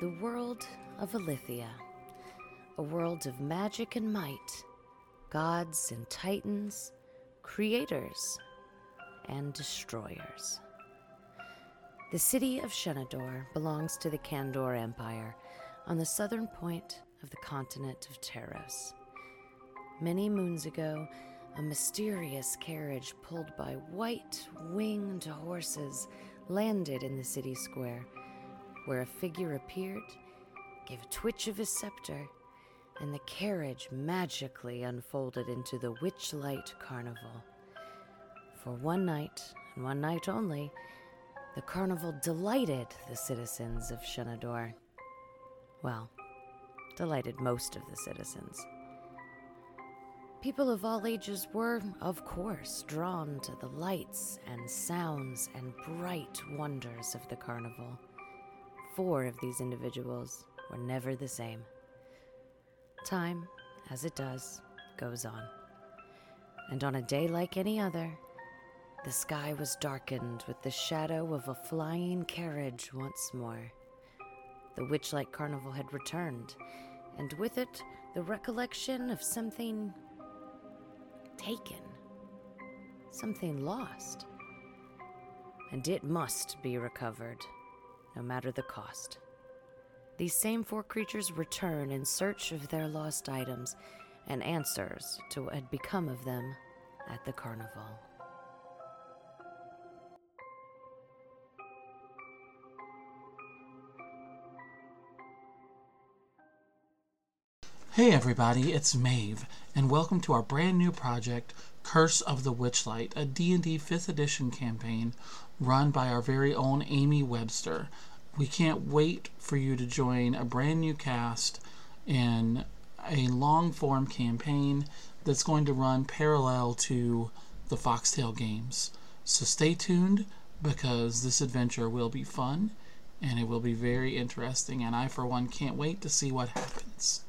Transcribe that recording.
the world of Alithia, a world of magic and might, gods and titans, creators and destroyers. The city of Shenador belongs to the Kandor Empire on the southern point of the continent of Teros. Many moons ago, a mysterious carriage pulled by white winged horses landed in the city square, where a figure appeared, gave a twitch of his scepter, and the carriage magically unfolded into the Witchlight Carnival. For one night, and one night only, the carnival delighted the citizens of Shenador. Well, delighted most of the citizens. People of all ages were, of course, drawn to the lights and sounds and bright wonders of the carnival. Four of these individuals were never the same. Time, as it does, goes on. And on a day like any other, the sky was darkened with the shadow of a flying carriage once more. The Witchlight Carnival had returned, and with it the recollection of something taken, something lost. And it must be recovered, no matter the cost. These same four creatures return in search of their lost items and answers to what had become of them at the carnival. Hey everybody, it's Maeve, and welcome to our brand new project, Curse of the Witchlight, a D&D 5th edition campaign run by our very own Amie Webster. We can't wait for you to join a brand new cast in a long-form campaign that's going to run parallel to the Fox Tale games. So stay tuned because this adventure will be fun and it will be very interesting and I for one can't wait to see what happens.